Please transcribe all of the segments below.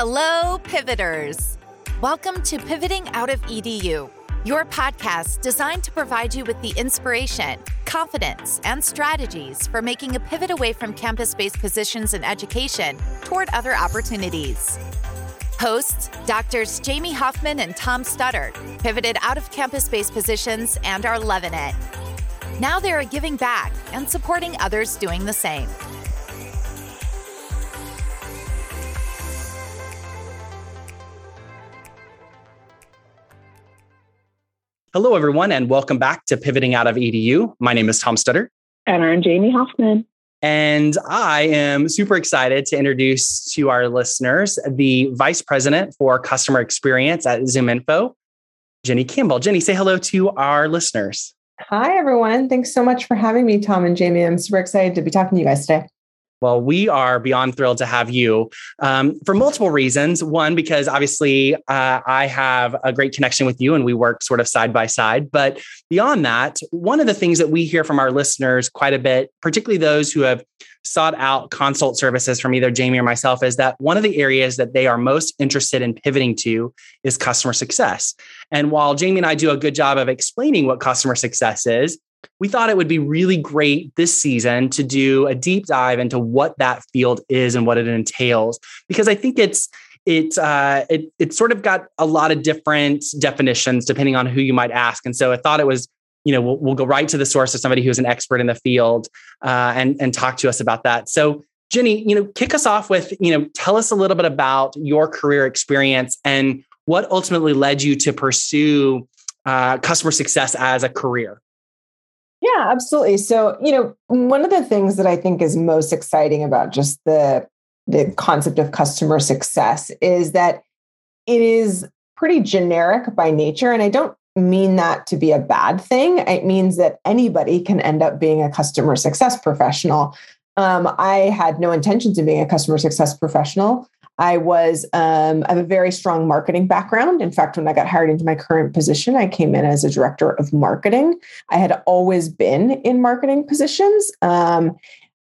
Hello, pivoters. Welcome to Pivoting Out of EDU, your podcast designed to provide you with the inspiration, confidence, and strategies for making a pivot away from campus based positions in education toward other opportunities. Hosts Doctors Jamie Hoffman and Tom Studdard pivoted out of campus based positions and are loving it. Now they are giving back and supporting others doing the same. Hello, everyone, and welcome back to Pivoting Out of EDU. My name is Tom Studdard. And I'm Jamie Hoffman. And I am super excited to introduce to our listeners the Vice President for Customer Experience at ZoomInfo, Jenny Campbell. Jenny, say hello to our listeners. Hi, everyone. Thanks so much for having me, Tom and Jamie. I'm super excited to be talking to you guys today. Well, we are beyond thrilled to have you um, for multiple reasons. One, because obviously uh, I have a great connection with you and we work sort of side by side. But beyond that, one of the things that we hear from our listeners quite a bit, particularly those who have sought out consult services from either Jamie or myself, is that one of the areas that they are most interested in pivoting to is customer success. And while Jamie and I do a good job of explaining what customer success is, we thought it would be really great this season to do a deep dive into what that field is and what it entails, because I think it's it uh, it it sort of got a lot of different definitions depending on who you might ask, and so I thought it was you know we'll, we'll go right to the source of somebody who's an expert in the field uh, and and talk to us about that. So Jenny, you know, kick us off with you know tell us a little bit about your career experience and what ultimately led you to pursue uh, customer success as a career. Yeah, absolutely. So, you know, one of the things that I think is most exciting about just the the concept of customer success is that it is pretty generic by nature and I don't mean that to be a bad thing. It means that anybody can end up being a customer success professional. Um, I had no intentions of being a customer success professional. I was um, I have a very strong marketing background. In fact, when I got hired into my current position, I came in as a director of marketing. I had always been in marketing positions. Um,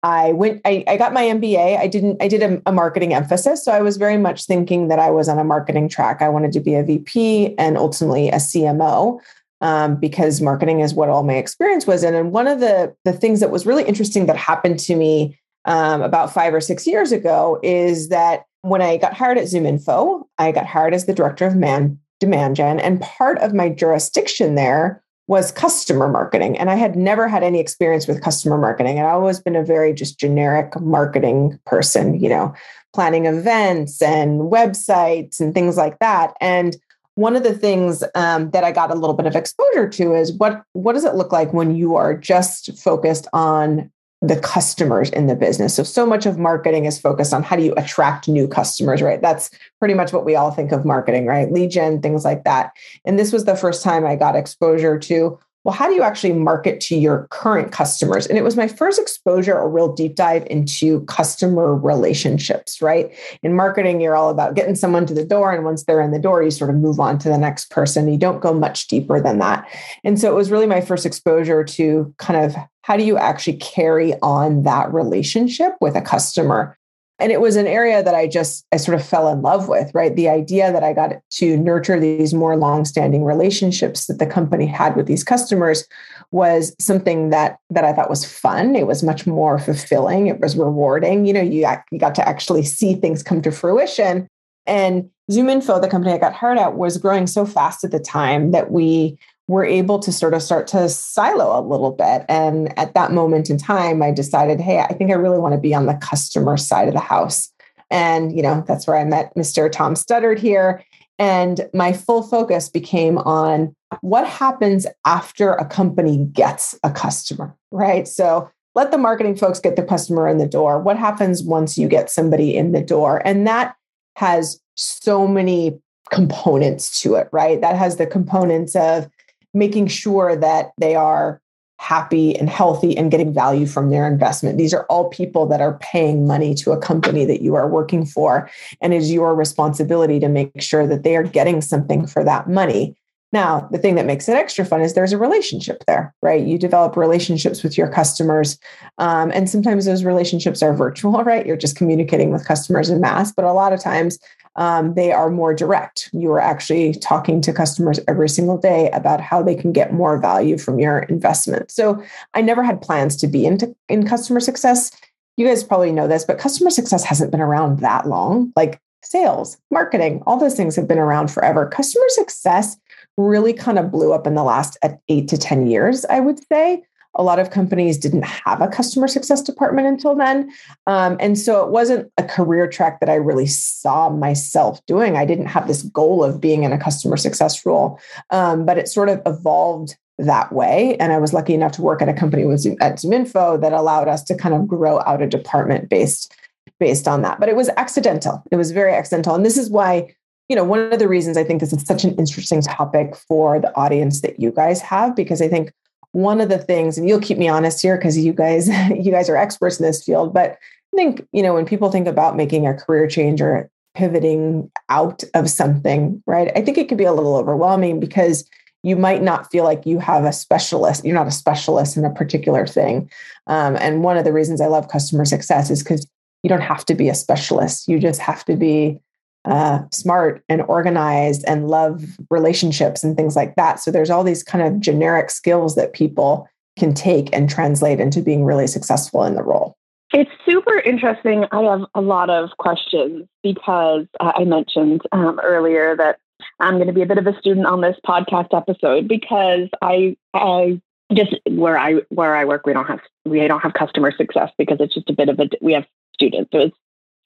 I went. I, I, got my MBA. I didn't. I did a, a, marketing emphasis, so I was very much thinking that I was on a marketing track. I wanted to be a VP and ultimately a CMO. Um, because marketing is what all my experience was in. And one of the the things that was really interesting that happened to me um, about five or six years ago is that when I got hired at ZoomInfo, I got hired as the director of man demand gen, and part of my jurisdiction there was customer marketing. And I had never had any experience with customer marketing. I've always been a very just generic marketing person, you know, planning events and websites and things like that. And one of the things um, that I got a little bit of exposure to is what what does it look like when you are just focused on the customers in the business. So, so much of marketing is focused on how do you attract new customers, right? That's pretty much what we all think of marketing, right? Lead gen, things like that. And this was the first time I got exposure to well, how do you actually market to your current customers? And it was my first exposure, a real deep dive into customer relationships, right? In marketing, you're all about getting someone to the door. And once they're in the door, you sort of move on to the next person. You don't go much deeper than that. And so it was really my first exposure to kind of how do you actually carry on that relationship with a customer and it was an area that i just i sort of fell in love with right? The idea that i got to nurture these more long-standing relationships that the company had with these customers was something that that i thought was fun. It was much more fulfilling. It was rewarding. You know you, you got to actually see things come to fruition. And ZoomInfo the company i got hired at was growing so fast at the time that we were able to sort of start to silo a little bit. And at that moment in time, I decided, hey, I think I really want to be on the customer side of the house. And, you know, that's where I met Mr. Tom Studdard here. And my full focus became on what happens after a company gets a customer, right? So let the marketing folks get the customer in the door. What happens once you get somebody in the door? And that has so many components to it, right? That has the components of making sure that they are happy and healthy and getting value from their investment. These are all people that are paying money to a company that you are working for. And it is your responsibility to make sure that they are getting something for that money. Now, the thing that makes it extra fun is there's a relationship there, right? You develop relationships with your customers. Um, and sometimes those relationships are virtual, right? You're just communicating with customers in mass, but a lot of times um, they are more direct. You are actually talking to customers every single day about how they can get more value from your investment. So I never had plans to be into in customer success. You guys probably know this, but customer success hasn't been around that long. Like sales, marketing, all those things have been around forever. Customer success really kind of blew up in the last eight to 10 years, I would say. A lot of companies didn't have a customer success department until then. Um, and so it wasn't a career track that I really saw myself doing. I didn't have this goal of being in a customer success role, um, but it sort of evolved that way. And I was lucky enough to work at a company with Zoom, at ZoomInfo that allowed us to kind of grow out a department based based on that. But it was accidental. It was very accidental. And this is why you know, one of the reasons I think this is such an interesting topic for the audience that you guys have, because I think one of the things, and you'll keep me honest here because you guys, you guys are experts in this field, but I think, you know, when people think about making a career change or pivoting out of something, right? I think it can be a little overwhelming because you might not feel like you have a specialist. You're not a specialist in a particular thing. Um, and one of the reasons I love customer success is because you don't have to be a specialist. You just have to be uh, smart and organized and love relationships and things like that. So there's all these kind of generic skills that people can take and translate into being really successful in the role. It's super interesting. I have a lot of questions because uh, I mentioned um, earlier that I'm going to be a bit of a student on this podcast episode because I, I just where I where I work we don't have we don't have customer success because it's just a bit of a we have students so it's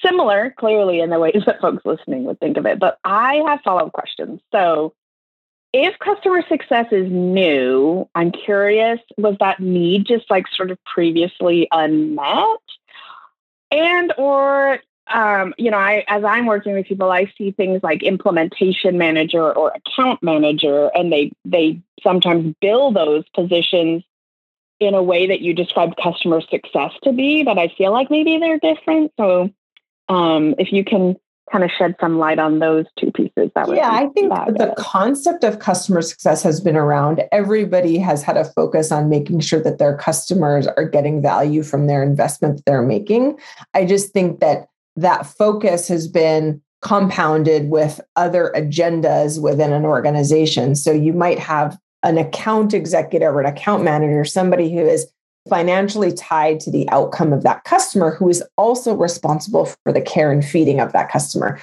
similar, clearly, in the ways that folks listening would think of it. But I have follow up questions. So, if customer success is new, I'm curious was that need just like sort of previously unmet? And, or, um, you know, I, as I'm working with people, I see things like implementation manager or account manager, and they they sometimes bill those positions in a way that you described customer success to be, but I feel like maybe they're different. So um, if you can kind of shed some light on those two pieces that would yeah i think the concept of customer success has been around. Everybody has had a focus on making sure that their customers are getting value from their investment that they're making. I just think that that focus has been compounded with other agendas within an organization. So you might have an account executive or an account manager somebody who is financially tied to the outcome of that customer who is also responsible for the care and feeding of that customer.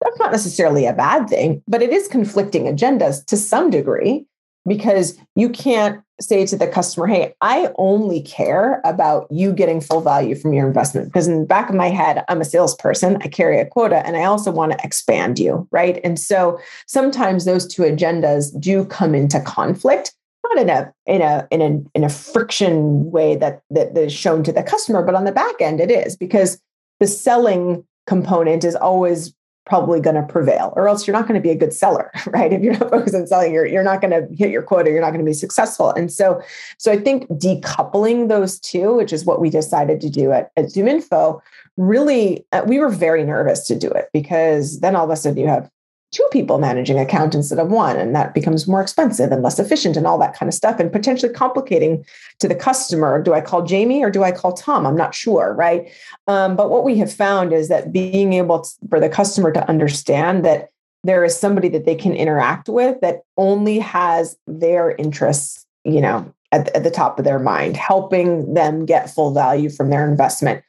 That's not necessarily a bad thing, but it is conflicting agendas to some degree because you can't say to the customer, Hey, I only care about you getting full value from your investment. Because in the back of my head, I'm a salesperson, I carry a quota, and I also want to expand you. Right. And so sometimes those two agendas do come into conflict not in a in a in a in a friction way that that is shown to the customer, but on the back end it is because the selling component is always probably going to prevail or else you're not going to be a good seller right? If you're not focused on selling you're, you're not going to hit your quota you're not going to be successful. And so so i think decoupling those two which is what we decided to do at, at ZoomInfo really uh, we were very nervous to do it because then all of a sudden you have two people managing account instead of one and that becomes more expensive and less efficient and all that kind of stuff and potentially complicating to the customer. Do i call jamie or do i call tom? I'm not sure right? Um, but what we have found is that being able to, for the customer to understand that there is somebody that they can interact with that only has their interests you know at, at the top of their mind helping them get full value from their investment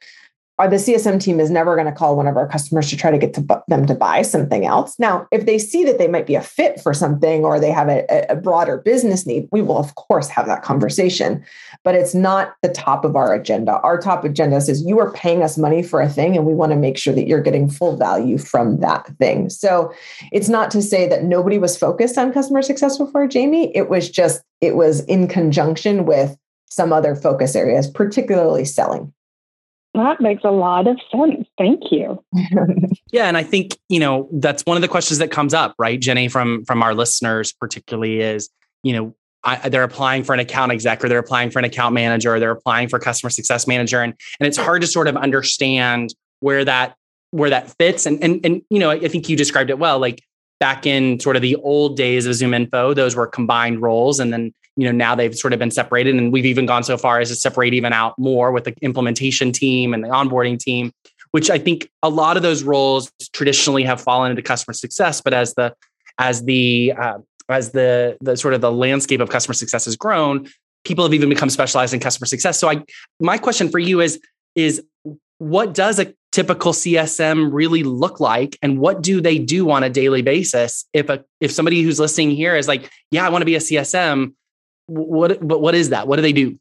our, the CSM team is never going to call one of our customers to try to get to bu- them to buy something else. Now, if they see that they might be a fit for something or they have a, a broader business need, we will, of course, have that conversation. But it's not the top of our agenda. Our top agenda says you are paying us money for a thing, and we want to make sure that you're getting full value from that thing. So it's not to say that nobody was focused on customer success before, Jamie. It was just, it was in conjunction with some other focus areas, particularly selling. That makes a lot of sense. Thank you. yeah, and I think you know that's one of the questions that comes up, right, Jenny, from from our listeners, particularly is you know I, they're applying for an account exec or they're applying for an account manager or they're applying for customer success manager, and and it's hard to sort of understand where that where that fits. And and and you know, I think you described it well. Like back in sort of the old days of ZoomInfo, those were combined roles. And then, you know, now they've sort of been separated. And we've even gone so far as to separate even out more with the implementation team and the onboarding team, which I think a lot of those roles traditionally have fallen into customer success. But as the as the uh, as the the sort of the landscape of customer success has grown, people have even become specialized in customer success. So I my question for you is is what does a typical CSM really look like and what do they do on a daily basis if a if somebody who's listening here is like yeah I want to be a CSM what but what is that what do they do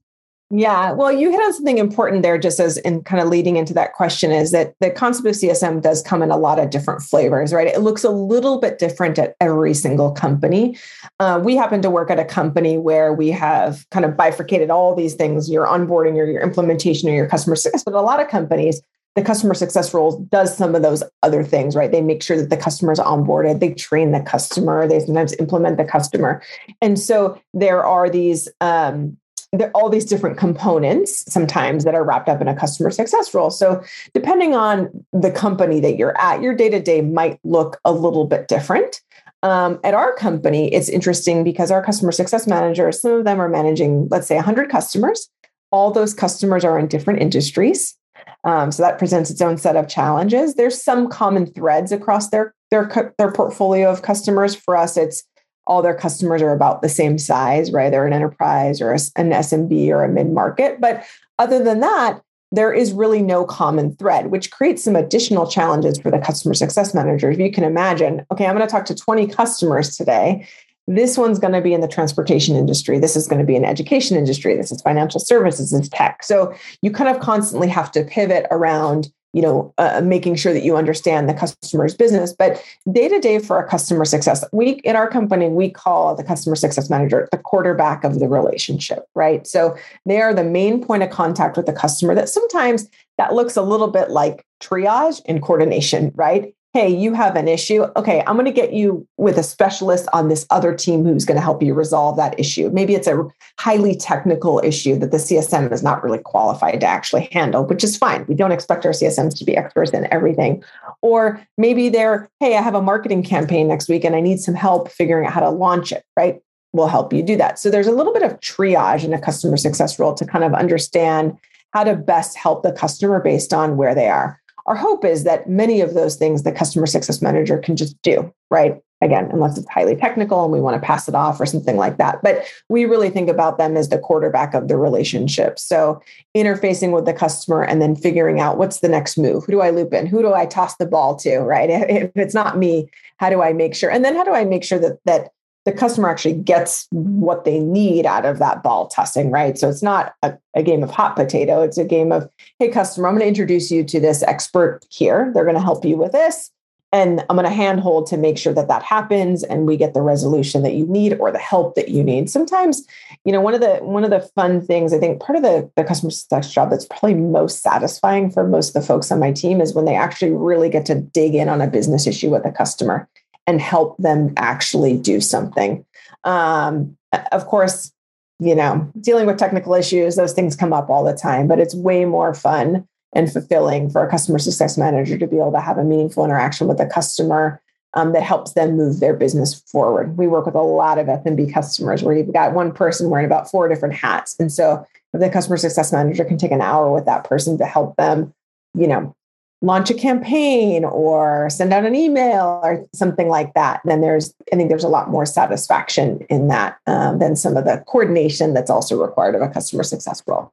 yeah, well, you hit on something important there, just as in kind of leading into that question is that the concept of CSM does come in a lot of different flavors, right? It looks a little bit different at every single company. Uh, we happen to work at a company where we have kind of bifurcated all these things your onboarding or your implementation or your customer success, but a lot of companies, the customer success role does some of those other things, right? They make sure that the customer is onboarded, they train the customer, they sometimes implement the customer. And so there are these um, there are all these different components sometimes that are wrapped up in a customer success role. So, depending on the company that you're at, your day to day might look a little bit different. Um, at our company, it's interesting because our customer success managers, some of them are managing, let's say, 100 customers. All those customers are in different industries. Um, so that presents its own set of challenges. There's some common threads across their their their portfolio of customers. For us, it's all their customers are about the same size, right? They're an enterprise or an SMB or a mid market. But other than that, there is really no common thread, which creates some additional challenges for the customer success managers. You can imagine, okay, I'm going to talk to 20 customers today. This one's going to be in the transportation industry. This is going to be in education industry. This is financial services, is tech. So you kind of constantly have to pivot around you know uh, making sure that you understand the customer's business but day to day for our customer success we in our company we call the customer success manager the quarterback of the relationship right so they are the main point of contact with the customer that sometimes that looks a little bit like triage and coordination right hey, you have an issue. Okay, I'm going to get you with a specialist on this other team who's going to help you resolve that issue. Maybe it's a highly technical issue that the CSM is not really qualified to actually handle, which is fine. We don't expect our CSMs to be experts in everything. Or maybe they're, hey, I have a marketing campaign next week and I need some help figuring out how to launch it, right? We'll help you do that. So there's a little bit of triage in a customer success role to kind of understand how to best help the customer based on where they are our hope is that many of those things the customer success manager can just do, right? Again, unless it's highly technical and we want to pass it off or something like that. But we really think about them as the quarterback of the relationship. So interfacing with the customer and then figuring out what's the next move. Who do I loop in? Who do I toss the ball to? Right. If it's not me, how do I make sure? And then how do I make sure that that the customer actually gets what they need out of that ball tossing, right? So it's not a, a, game of hot potato. It's a game of, hey, customer, I'm going to introduce you to this expert here. They're going to help you with this. And I'm going to handhold to make sure that that happens and we get the resolution that you need or the help that you need. Sometimes, you know, one of the one of the fun things I think part of the, the customer success job that's probably most satisfying for most of the folks on my team is when they actually really get to dig in on a business issue with a customer and help them actually do something. Um, of course, you know, dealing with technical issues, those things come up all the time, but it's way more fun and fulfilling for a customer success manager to be able to have a meaningful interaction with a customer um, that helps them move their business forward. We work with a lot of SMB customers where you've got one person wearing about four different hats. And so if the customer success manager can take an hour with that person to help them, you know, launch a campaign or send out an email or something like that, then there's, I think there's a lot more satisfaction in that um, than some of the coordination that's also required of a customer success role.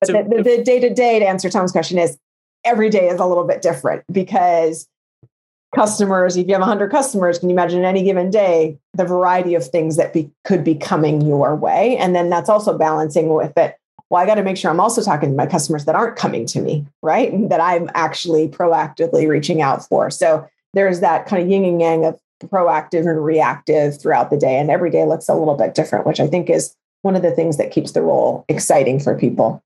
But so, the day to day, to answer Tom's question, is every day is a little bit different because customers, if you have 100 customers, can you imagine any given day the variety of things that be, could be coming your way? And then that's also balancing with it well, I got to make sure I'm also talking to my customers that aren't coming to me, right? And that I'm actually proactively reaching out for. So there's that kind of yin and yang of proactive and reactive throughout the day. And every day looks a little bit different, which I think is one of the things that keeps the role exciting for people.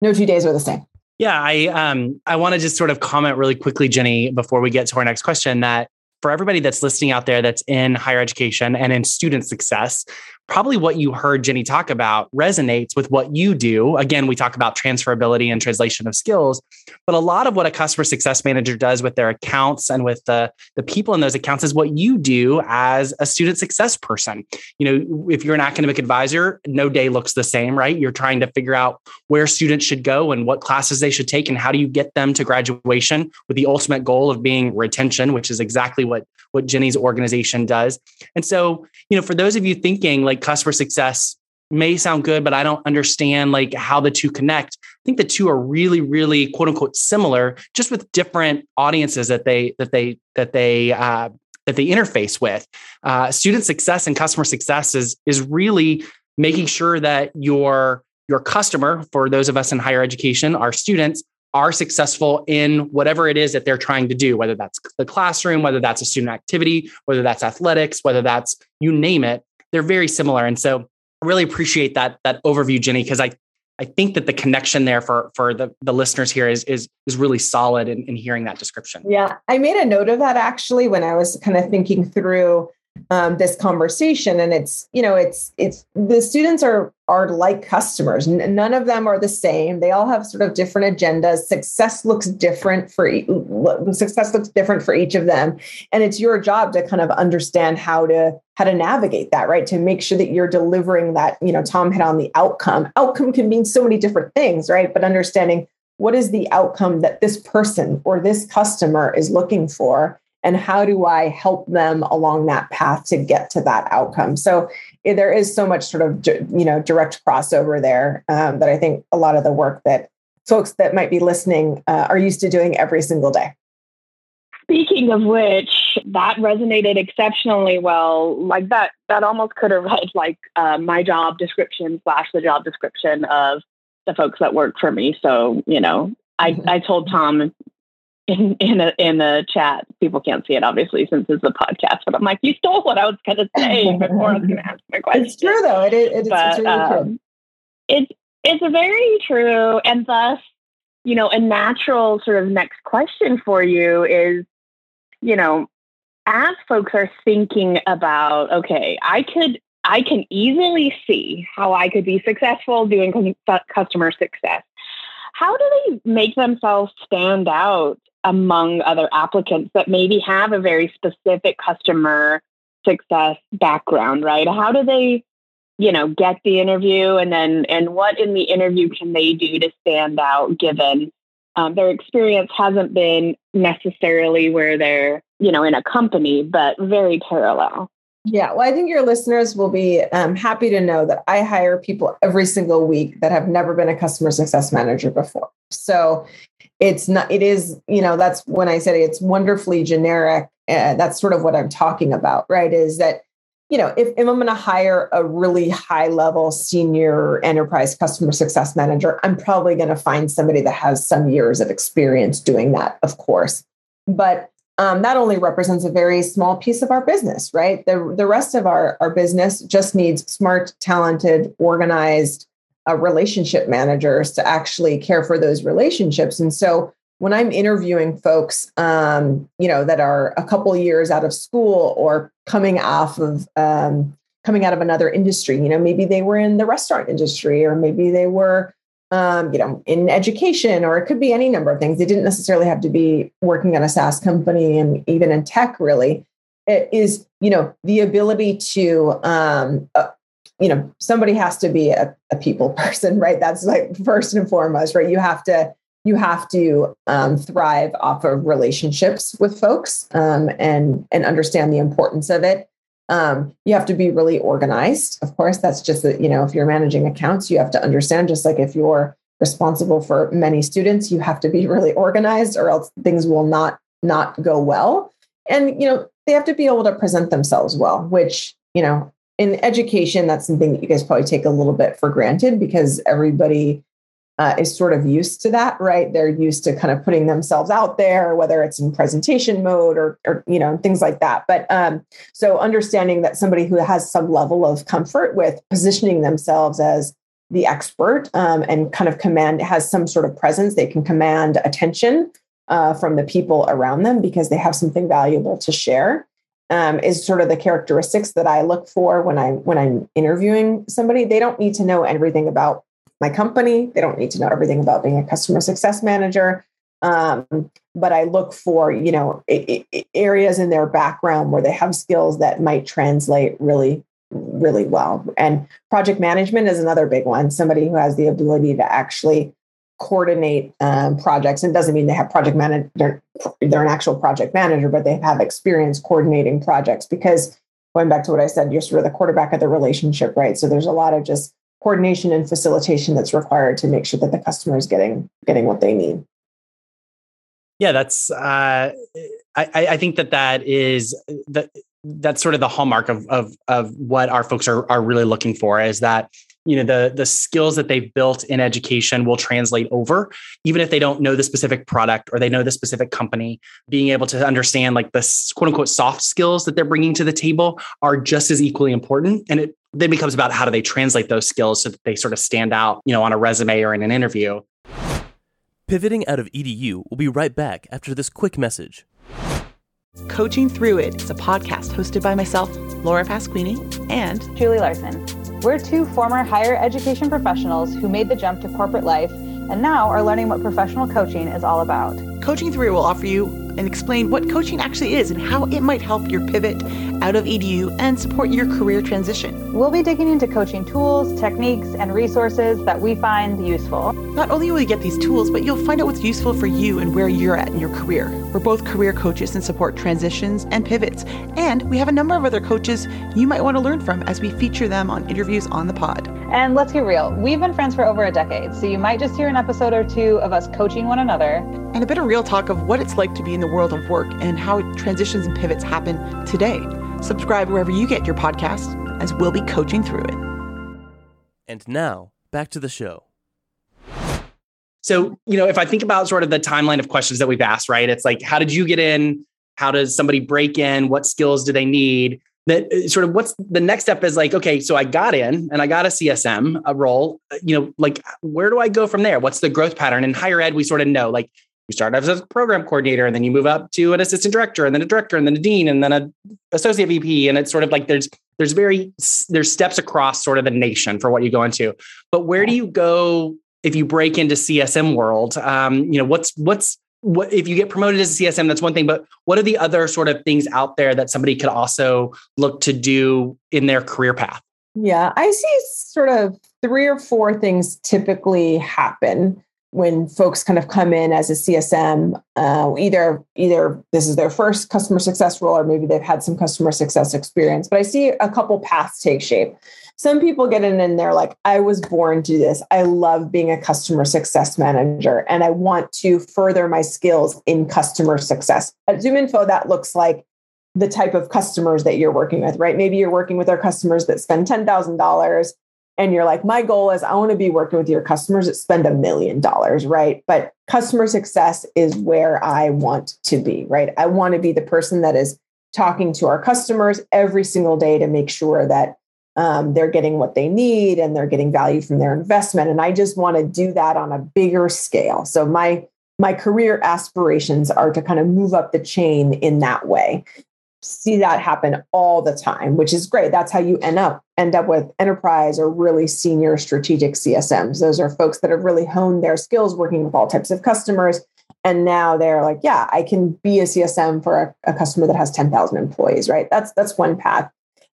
No two days are the same. Yeah, I um I want to just sort of comment really quickly, Jenny, before we get to our next question, that for everybody that's listening out there that's in higher education and in student success, probably what you heard Jenny talk about resonates with what you do. Again, we talk about transferability and translation of skills, but a lot of what a customer success manager does with their accounts and with the, the people in those accounts is what you do as a student success person. You know, if you're an academic advisor, no day looks the same, right? You're trying to figure out where students should go and what classes they should take and how do you get them to graduation with the ultimate goal of being retention, which is exactly what what Jenny's organization does. And so, you know, for those of you thinking like customer success may sound good, but I don't understand like how the two connect. I think the two are really, really quote unquote similar, just with different audiences that they that they that they uh, that they interface with. Uh, student success and customer success is is really making sure that your your customer, for those of us in higher education, our students are successful in whatever it is that they're trying to do, whether that's the classroom, whether that's a student activity, whether that's athletics, whether that's you name it. They're very similar. And so I really appreciate that that overview, Jenny, because I I think that the connection there for for the, the listeners here is is is really solid in, in hearing that description. Yeah. I made a note of that actually when I was kind of thinking through um, this conversation. And it's you know it's it's the students are are like customers. N- none of them are the same. They all have sort of different agendas. Success looks different for e- success looks different for each of them. And it's your job to kind of understand how to how to navigate that right? To make sure that you're delivering that you know tom hit on the outcome. Outcome can mean so many different things right? But understanding what is the outcome that this person or this customer is looking for and how do I help them along that path to get to that outcome? So eh, there is so much sort of you know direct crossover there um, that I think a lot of the work that folks that might be listening uh, are used to doing every single day. Speaking of which, that resonated exceptionally well. Like that, that almost could have read like uh, my job description slash the job description of the folks that work for me. So you know, I, mm-hmm. I told Tom in in a in a chat. People can't see it obviously since it's a podcast, but I'm like, you stole what I was going to say before I was going to ask my question. It's true though. It is. It, but, it's really um, true. It's it's very true, and thus, you know, a natural sort of next question for you is, you know, as folks are thinking about, okay, I could. I can easily see how I could be successful doing customer success how do they make themselves stand out among other applicants that maybe have a very specific customer success background, right? How do they, you know, get the interview and then and what in the interview can they do to stand out given um, their experience hasn't been necessarily where they're, you know, in a company, but very parallel. Yeah, well, I think your listeners will be um, happy to know that I hire people every single week that have never been a customer success manager before. So it's not, it is, you know, that's when I said it's wonderfully generic. Uh, that's sort of what I'm talking about, right? Is that, you know, if, if I'm going to hire a really high level senior enterprise customer success manager, I'm probably going to find somebody that has some years of experience doing that, of course. But um, that only represents a very small piece of our business, right? The, the rest of our, our business just needs smart, talented, organized uh, relationship managers to actually care for those relationships. And so when I'm interviewing folks, um, you know, that are a couple years out of school or coming off of um, coming out of another industry, you know, maybe they were in the restaurant industry or maybe they were um, you know, in education, or it could be any number of things. They didn't necessarily have to be working at a SaaS company and even in tech, really. It is, you know, the ability to, um, uh, you know, somebody has to be a, a, people person, right? That's like first and foremost, right? You have to, you have to um, thrive off of relationships with folks um, and and understand the importance of it. Um, you have to be really organized. Of course, that's just that, you know, if you're managing accounts, you have to understand, just like if you're responsible for many students, you have to be really organized or else things will not not go well. And, you know, they have to be able to present themselves well, which, you know, in education, that's something that you guys probably take a little bit for granted because everybody uh, is sort of used to that, right? They're used to kind of putting themselves out there, whether it's in presentation mode or, or you know, things like that. But um, so understanding that somebody who has some level of comfort with positioning themselves as the expert um, and kind of command has some sort of presence, they can command attention uh, from the people around them because they have something valuable to share. um, is sort of the characteristics that I look for when I when I'm interviewing somebody. They don't need to know everything about my company. They don't need to know everything about being a customer success manager. Um, but I look for you know areas in their background where they have skills that might translate really really well. And project management is another big one. Somebody who has the ability to actually coordinate um, projects and doesn't mean they have project manager they're, they're an actual project manager but they have experience coordinating projects because going back to what i said you're sort of the quarterback of the relationship right so there's a lot of just coordination and facilitation that's required to make sure that the customer is getting getting what they need. Yeah that's uh, I, I think that that is that that's sort of the hallmark of of of what our folks are are really looking for is that you know the the skills that they've built in education will translate over even if they don't know the specific product or they know the specific company. Being able to understand like the quote unquote soft skills that they're bringing to the table are just as equally important and it then becomes about how do they translate those skills so that they sort of stand out you know on a resume or in an interview. Pivoting out of edu will be right back after this quick message. Coaching Through It is a podcast hosted by myself, Laura Pasquini, and Julie Larson. We're two former higher education professionals who made the jump to corporate life and now are learning what professional coaching is all about. Coaching Through It will offer you and explain what coaching actually is and how it might help your pivot out of EDU and support your career transition. We'll be digging into coaching tools, techniques, and resources that we find useful. Not only will you get these tools, but you'll find out what's useful for you and where you're at in your career. We're both career coaches and support transitions and pivots. And we have a number of other coaches you might want to learn from as we feature them on interviews on the pod. And let's get real, we've been friends for over a decade, so you might just hear an episode or two of us coaching one another. And a bit of real talk of what it's like to be in the world of work and how transitions and pivots happen today. Subscribe wherever you get your podcasts, as we'll be coaching through it. And now, back to the show. So, you know, if I think about sort of the timeline of questions that we've asked, right? It's like, how did you get in? How does somebody break in? What skills do they need? That uh, sort of what's the next step is like, okay, so I got in and I got a CSM a role, you know, like where do I go from there? What's the growth pattern? In higher ed, we sort of know like you start as a program coordinator and then you move up to an assistant director and then a director and then a dean and then a associate VP. And it's sort of like there's there's very there's steps across sort of the nation for what you go into. But where do you go if you break into CSM world? Um, you know, what's what's what if you get promoted as a CSM, that's one thing, but what are the other sort of things out there that somebody could also look to do in their career path? Yeah, I see sort of three or four things typically happen when folks kind of come in as a CSM, uh, either either this is their first customer success role or maybe they've had some customer success experience. But I see a couple paths take shape. Some people get in and they're like, I was born to this. I love being a customer success manager and I want to further my skills in customer success. At ZoomInfo, that looks like the type of customers that you're working with, right? Maybe you're working with our customers that spend $10,000 and you're like, my goal is I want to be working with your customers that spend a million dollars, right? But customer success is where I want to be, right? I want to be the person that is talking to our customers every single day to make sure that um, they're getting what they need and they're getting value from their investment. And I just want to do that on a bigger scale. So my my career aspirations are to kind of move up the chain in that way see that happen all the time, which is great. That's how you end up end up with enterprise or really senior strategic CSMs. Those are folks that have really honed their skills working with all types of customers. And now they're like, yeah, I can be a CSM for a, a customer that has 10,000 employees, right? That's that's one path.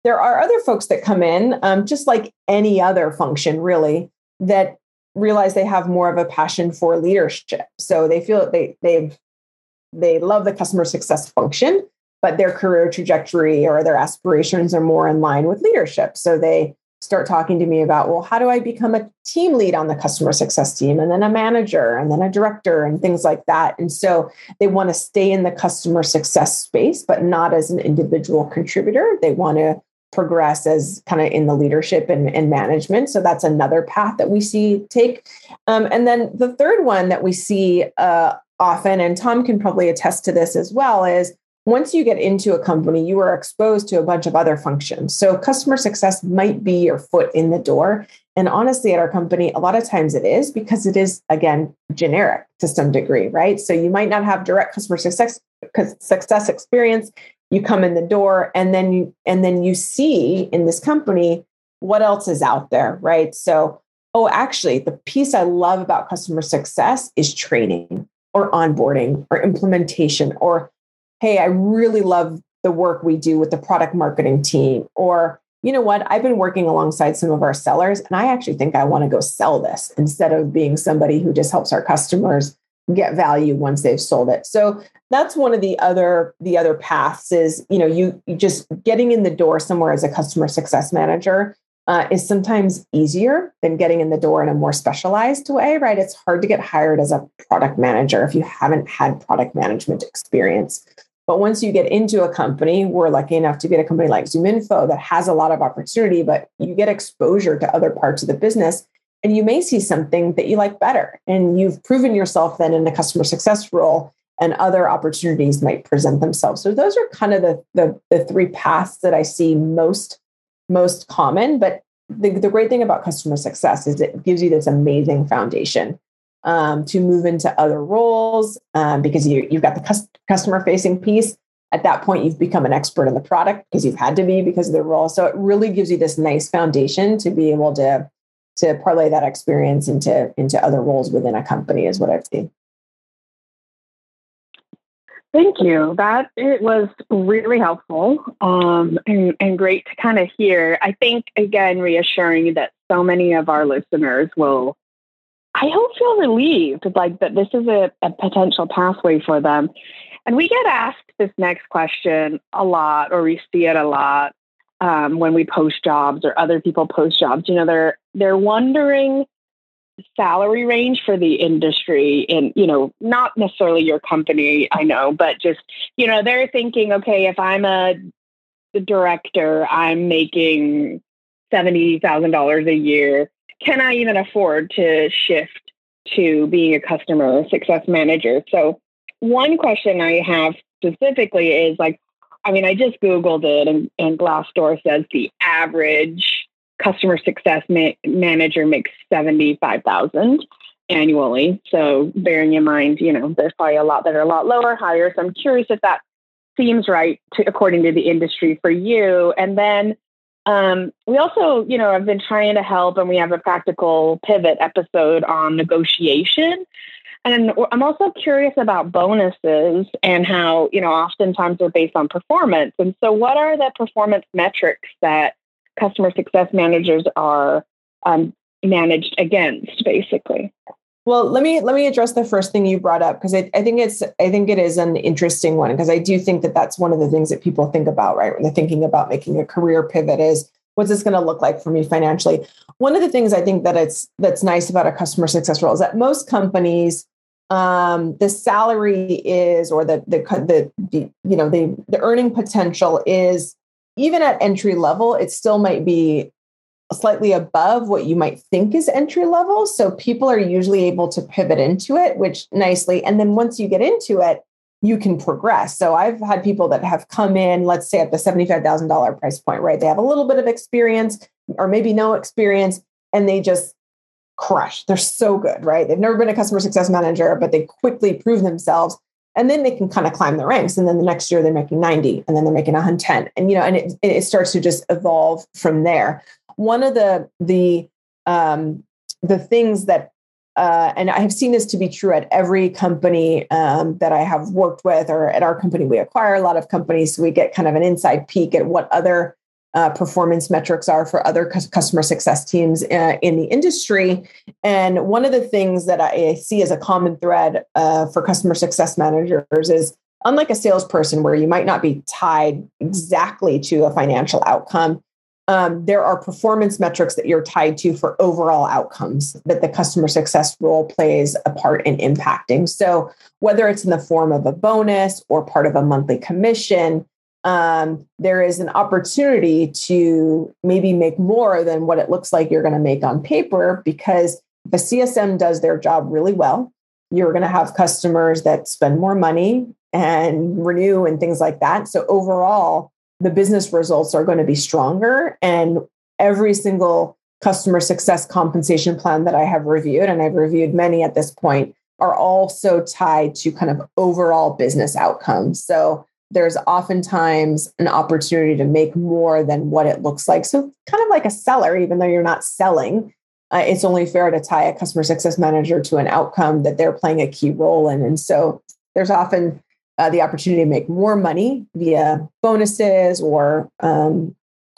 There are other folks that come in, um, just like any other function, really, that realize they have more of a passion for leadership. So they feel they they they love the customer success function, but their career trajectory or their aspirations are more in line with leadership. So they start talking to me about, well, how do I become a team lead on the customer success team and then a manager and then a director and things like that. And so they want to stay in the customer success space, but not as an individual contributor. They want to progress as kind of in the leadership and, and management. So that's another path that we see take. Um, and then the third one that we see uh, often, and Tom can probably attest to this as well, is once you get into a company, you are exposed to a bunch of other functions. So, customer success might be your foot in the door. And honestly, at our company, a lot of times it is because it is, again, generic to some degree, right? So, you might not have direct customer success, success experience. you come in the door and then you and then you see in this company what else is out there, right? So, oh, actually, the piece I love about customer success is training or onboarding or implementation or hey, I really love the work we do with the product marketing team or you know what? I've been working alongside some of our sellers, and I actually think I want to go sell this instead of being somebody who just helps our customers get value once they've sold it. So that's one of the other the other paths is you know you, you just getting in the door somewhere as a customer success manager uh, is sometimes easier than getting in the door in a more specialized way, right? It's hard to get hired as a product manager if you haven't had product management experience. But once you get into a company, we're lucky enough to get a company like ZoomInfo that has a lot of opportunity, but you get exposure to other parts of the business and you may see something that you like better. And you've proven yourself then in a customer success role and other opportunities might present themselves. So those are kind of the, the, the three paths that I see most, most common. But the, the great thing about customer success is it gives you this amazing foundation um, to move into other roles um, because you, you've got the customer facing piece. At that point, you've become an expert in the product because you've had to be because of the role. So it really gives you this nice foundation to be able to to parlay that experience into into other roles within a company is what I've seen. Thank you. That it was really helpful um, and, and great to kind of hear. I think again reassuring that so many of our listeners will I hope feel relieved, like that this is a, a potential pathway for them. And we get asked this next question a lot, or we see it a lot um, when we post jobs or other people post jobs. You know, they're they're wondering salary range for the industry and you know not necessarily your company i know but just you know they're thinking okay if i'm a director i'm making $70000 a year can I even afford to shift to being a customer success manager? So, one question I have specifically is like, I mean, I just Googled it, and, and Glassdoor says the average customer success ma- manager makes 75,000 annually. So, bearing in mind, you know, there's probably a lot that are a lot lower, higher. So, I'm curious if that seems right to, according to the industry for you. And then um, we also, you know, have been trying to help, and we have a practical pivot episode on negotiation. And I'm also curious about bonuses and how, you know, oftentimes they're based on performance. And so, what are the performance metrics that customer success managers are um, managed against, basically? Well, let me let me address the first thing you brought up because I, I think it's I think it is an interesting one because I do think that that's one of the things that people think about right when they're thinking about making a career pivot is what's this going to look like for me financially. One of the things I think that it's that's nice about a customer success role is that most companies um, the salary is or the, the the the you know the the earning potential is even at entry level it still might be slightly above what you might think is entry level. So people are usually able to pivot into it, which nicely. And then once you get into it, you can progress. So I've had people that have come in, let's say at the $75,000 price point, right? They have a little bit of experience or maybe no experience and they just crush. They're so good, right? They've never been a customer success manager, but they quickly prove themselves and then they can kind of climb the ranks and then the next year they're making 90 and then they're making 110 and you know and it, it starts to just evolve from there one of the the um, the things that uh, and I have seen this to be true at every company um, that I have worked with, or at our company, we acquire a lot of companies, so we get kind of an inside peek at what other uh, performance metrics are for other customer success teams uh, in the industry. And one of the things that I see as a common thread uh, for customer success managers is unlike a salesperson where you might not be tied exactly to a financial outcome, um, there are performance metrics that you're tied to for overall outcomes that the customer success role plays a part in impacting. So, whether it's in the form of a bonus or part of a monthly commission, um, there is an opportunity to maybe make more than what it looks like you're going to make on paper because if a CSM does their job really well, you're going to have customers that spend more money and renew and things like that. So, overall, the business results are going to be stronger. And every single customer success compensation plan that I have reviewed, and I've reviewed many at this point, are also tied to kind of overall business outcomes. So there's oftentimes an opportunity to make more than what it looks like. So, kind of like a seller, even though you're not selling, uh, it's only fair to tie a customer success manager to an outcome that they're playing a key role in. And so, there's often uh, the opportunity to make more money via bonuses or um,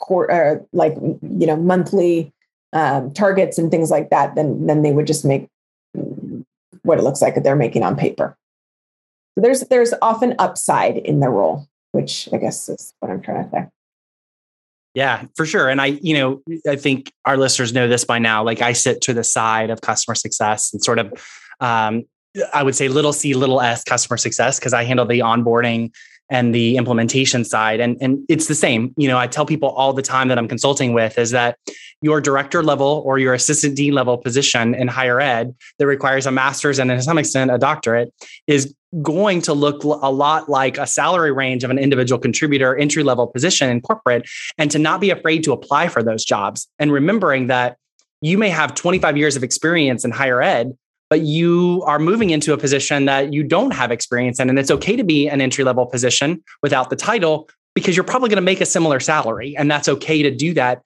uh, like you know monthly um, targets and things like that than than they would just make what it looks like that they're making on paper. So there's there's often upside in the role, which I guess is what I'm trying to say. Yeah, for sure. And I, you know, I think our listeners know this by now. Like I sit to the side of customer success and sort of um, I would say little c, little s customer success because I handle the onboarding and the implementation side. And, and it's the same. You know, I tell people all the time that I'm consulting with is that your director level or your assistant dean level position in higher ed that requires a master's and to some extent a doctorate is going to look a lot like a salary range of an individual contributor entry level position in corporate and to not be afraid to apply for those jobs and remembering that you may have 25 years of experience in higher ed but you are moving into a position that you don't have experience in. And it's okay to be an entry level position without the title because you're probably going to make a similar salary. And that's okay to do that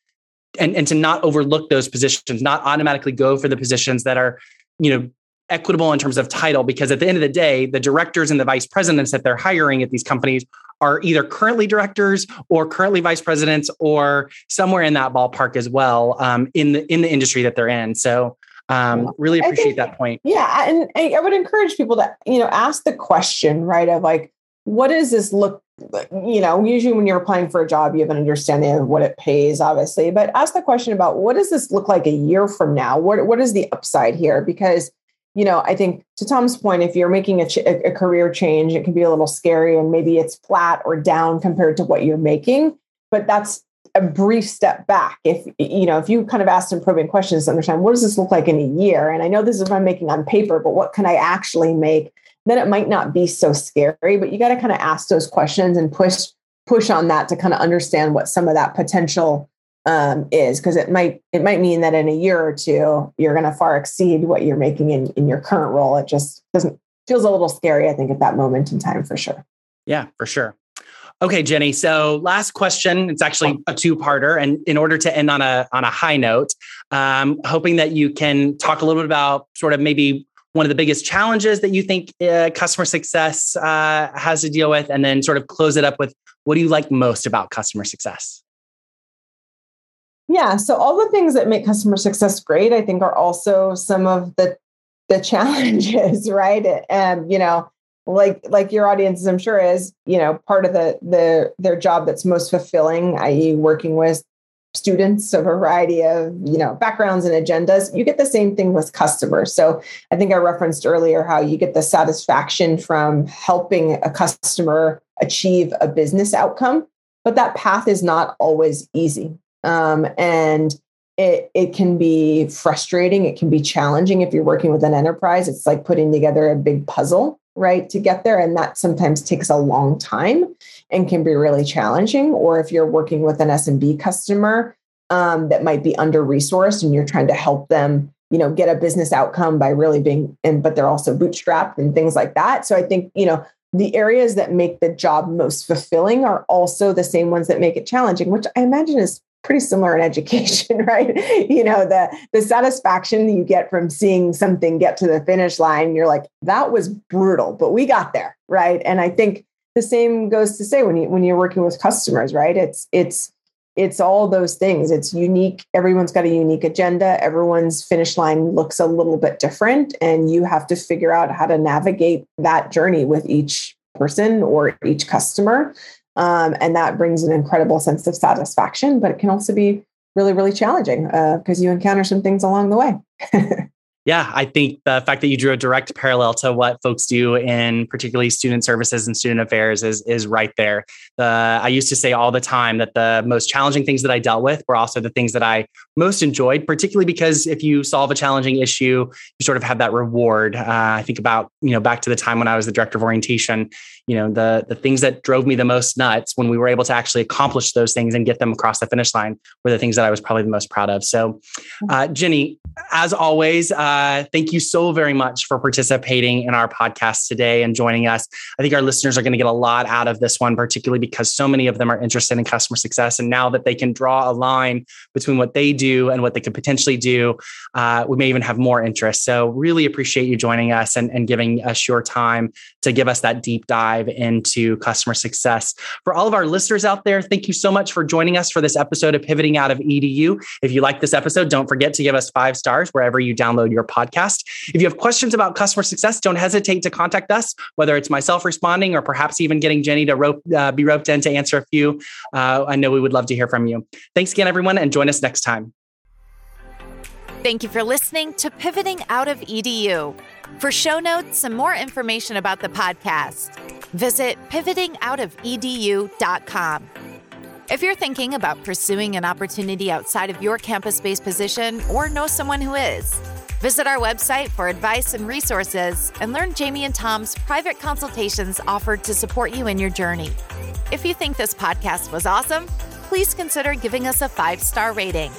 and, and to not overlook those positions, not automatically go for the positions that are, you know, equitable in terms of title. Because at the end of the day, the directors and the vice presidents that they're hiring at these companies are either currently directors or currently vice presidents or somewhere in that ballpark as well um, in the in the industry that they're in. So um, really appreciate think, that point. Yeah, and I would encourage people to you know ask the question right of like, what does this look? You know, usually when you're applying for a job, you have an understanding of what it pays, obviously, but ask the question about what does this look like a year from now? What what is the upside here? Because you know, I think to Tom's point, if you're making a, ch- a career change, it can be a little scary, and maybe it's flat or down compared to what you're making. But that's a brief step back. If you know if you kind of ask some probing questions to understand what does this look like in a year? And i know this is what i'm making on paper but what can i actually make? Then it might not be so scary but you got to kind of ask those questions and push push on that to kind of understand what some of that potential um, is. Because it might it might mean that in a year or two you're going to far exceed what you're making in in your current role. It just doesn't feels a little scary i think at that moment in time for sure. Yeah for sure Okay, Jenny. So last question. It's actually a two-parter, and in order to end on a on a high note, um, hoping that you can talk a little bit about sort of maybe one of the biggest challenges that you think uh, customer success uh, has to deal with, and then sort of close it up with what do you like most about customer success? Yeah. So all the things that make customer success great, I think, are also some of the the challenges, right? And you know like like your audience i'm sure is you know part of the the their job that's most fulfilling i.e working with students of a variety of you know backgrounds and agendas you get the same thing with customers. So i think i referenced earlier how you get the satisfaction from helping a customer achieve a business outcome but that path is not always easy. Um, and it, it can be frustrating it can be challenging if you're working with an enterprise. It's like putting together a big puzzle right, to get there. And that sometimes takes a long time and can be really challenging. Or if you're working with an SMB customer um, that might be under resourced and you're trying to help them, you know, get a business outcome by really being, and but they're also bootstrapped and things like that. So I think, you know, the areas that make the job most fulfilling are also the same ones that make it challenging, which I imagine is pretty similar in education right? You know the the satisfaction you get from seeing something get to the finish line you're like that was brutal but we got there right? And i think the same goes to say when you when you're working with customers right? It's it's it's all those things. It's unique. Everyone's got a unique agenda. Everyone's finish line looks a little bit different and you have to figure out how to navigate that journey with each person or each customer um, and that brings an incredible sense of satisfaction, but it can also be really, really challenging because uh, you encounter some things along the way. yeah, I think the fact that you drew a direct parallel to what folks do in particularly student services and student affairs is is right there. The I used to say all the time that the most challenging things that I dealt with were also the things that I most enjoyed, particularly because if you solve a challenging issue, you sort of have that reward. Uh, I think about you know back to the time when I was the director of orientation you know the the things that drove me the most nuts when we were able to actually accomplish those things and get them across the finish line were the things that I was probably the most proud of. So, uh, Jenny, as always, uh, thank you so very much for participating in our podcast today and joining us. I think our listeners are going to get a lot out of this one, particularly because so many of them are interested in customer success, and now that they can draw a line between what they do and what they could potentially do, uh, we may even have more interest. So, really appreciate you joining us and, and giving us your time to give us that deep dive into customer success. For all of our listeners out there, thank you so much for joining us for this episode of Pivoting Out of EDU. If you like this episode, don't forget to give us five stars wherever you download your podcast. If you have questions about customer success, don't hesitate to contact us, whether it's myself responding or perhaps even getting Jenny to rope, uh, be roped in to answer a few. Uh, I know we would love to hear from you. Thanks again, everyone, and join us next time. Thank you for listening to Pivoting Out of EDU. For show notes and more information about the podcast, visit pivotingoutofedu.com. If you're thinking about pursuing an opportunity outside of your campus based position or know someone who is, visit our website for advice and resources and learn Jamie and Tom's private consultations offered to support you in your journey. If you think this podcast was awesome, please consider giving us a five star rating.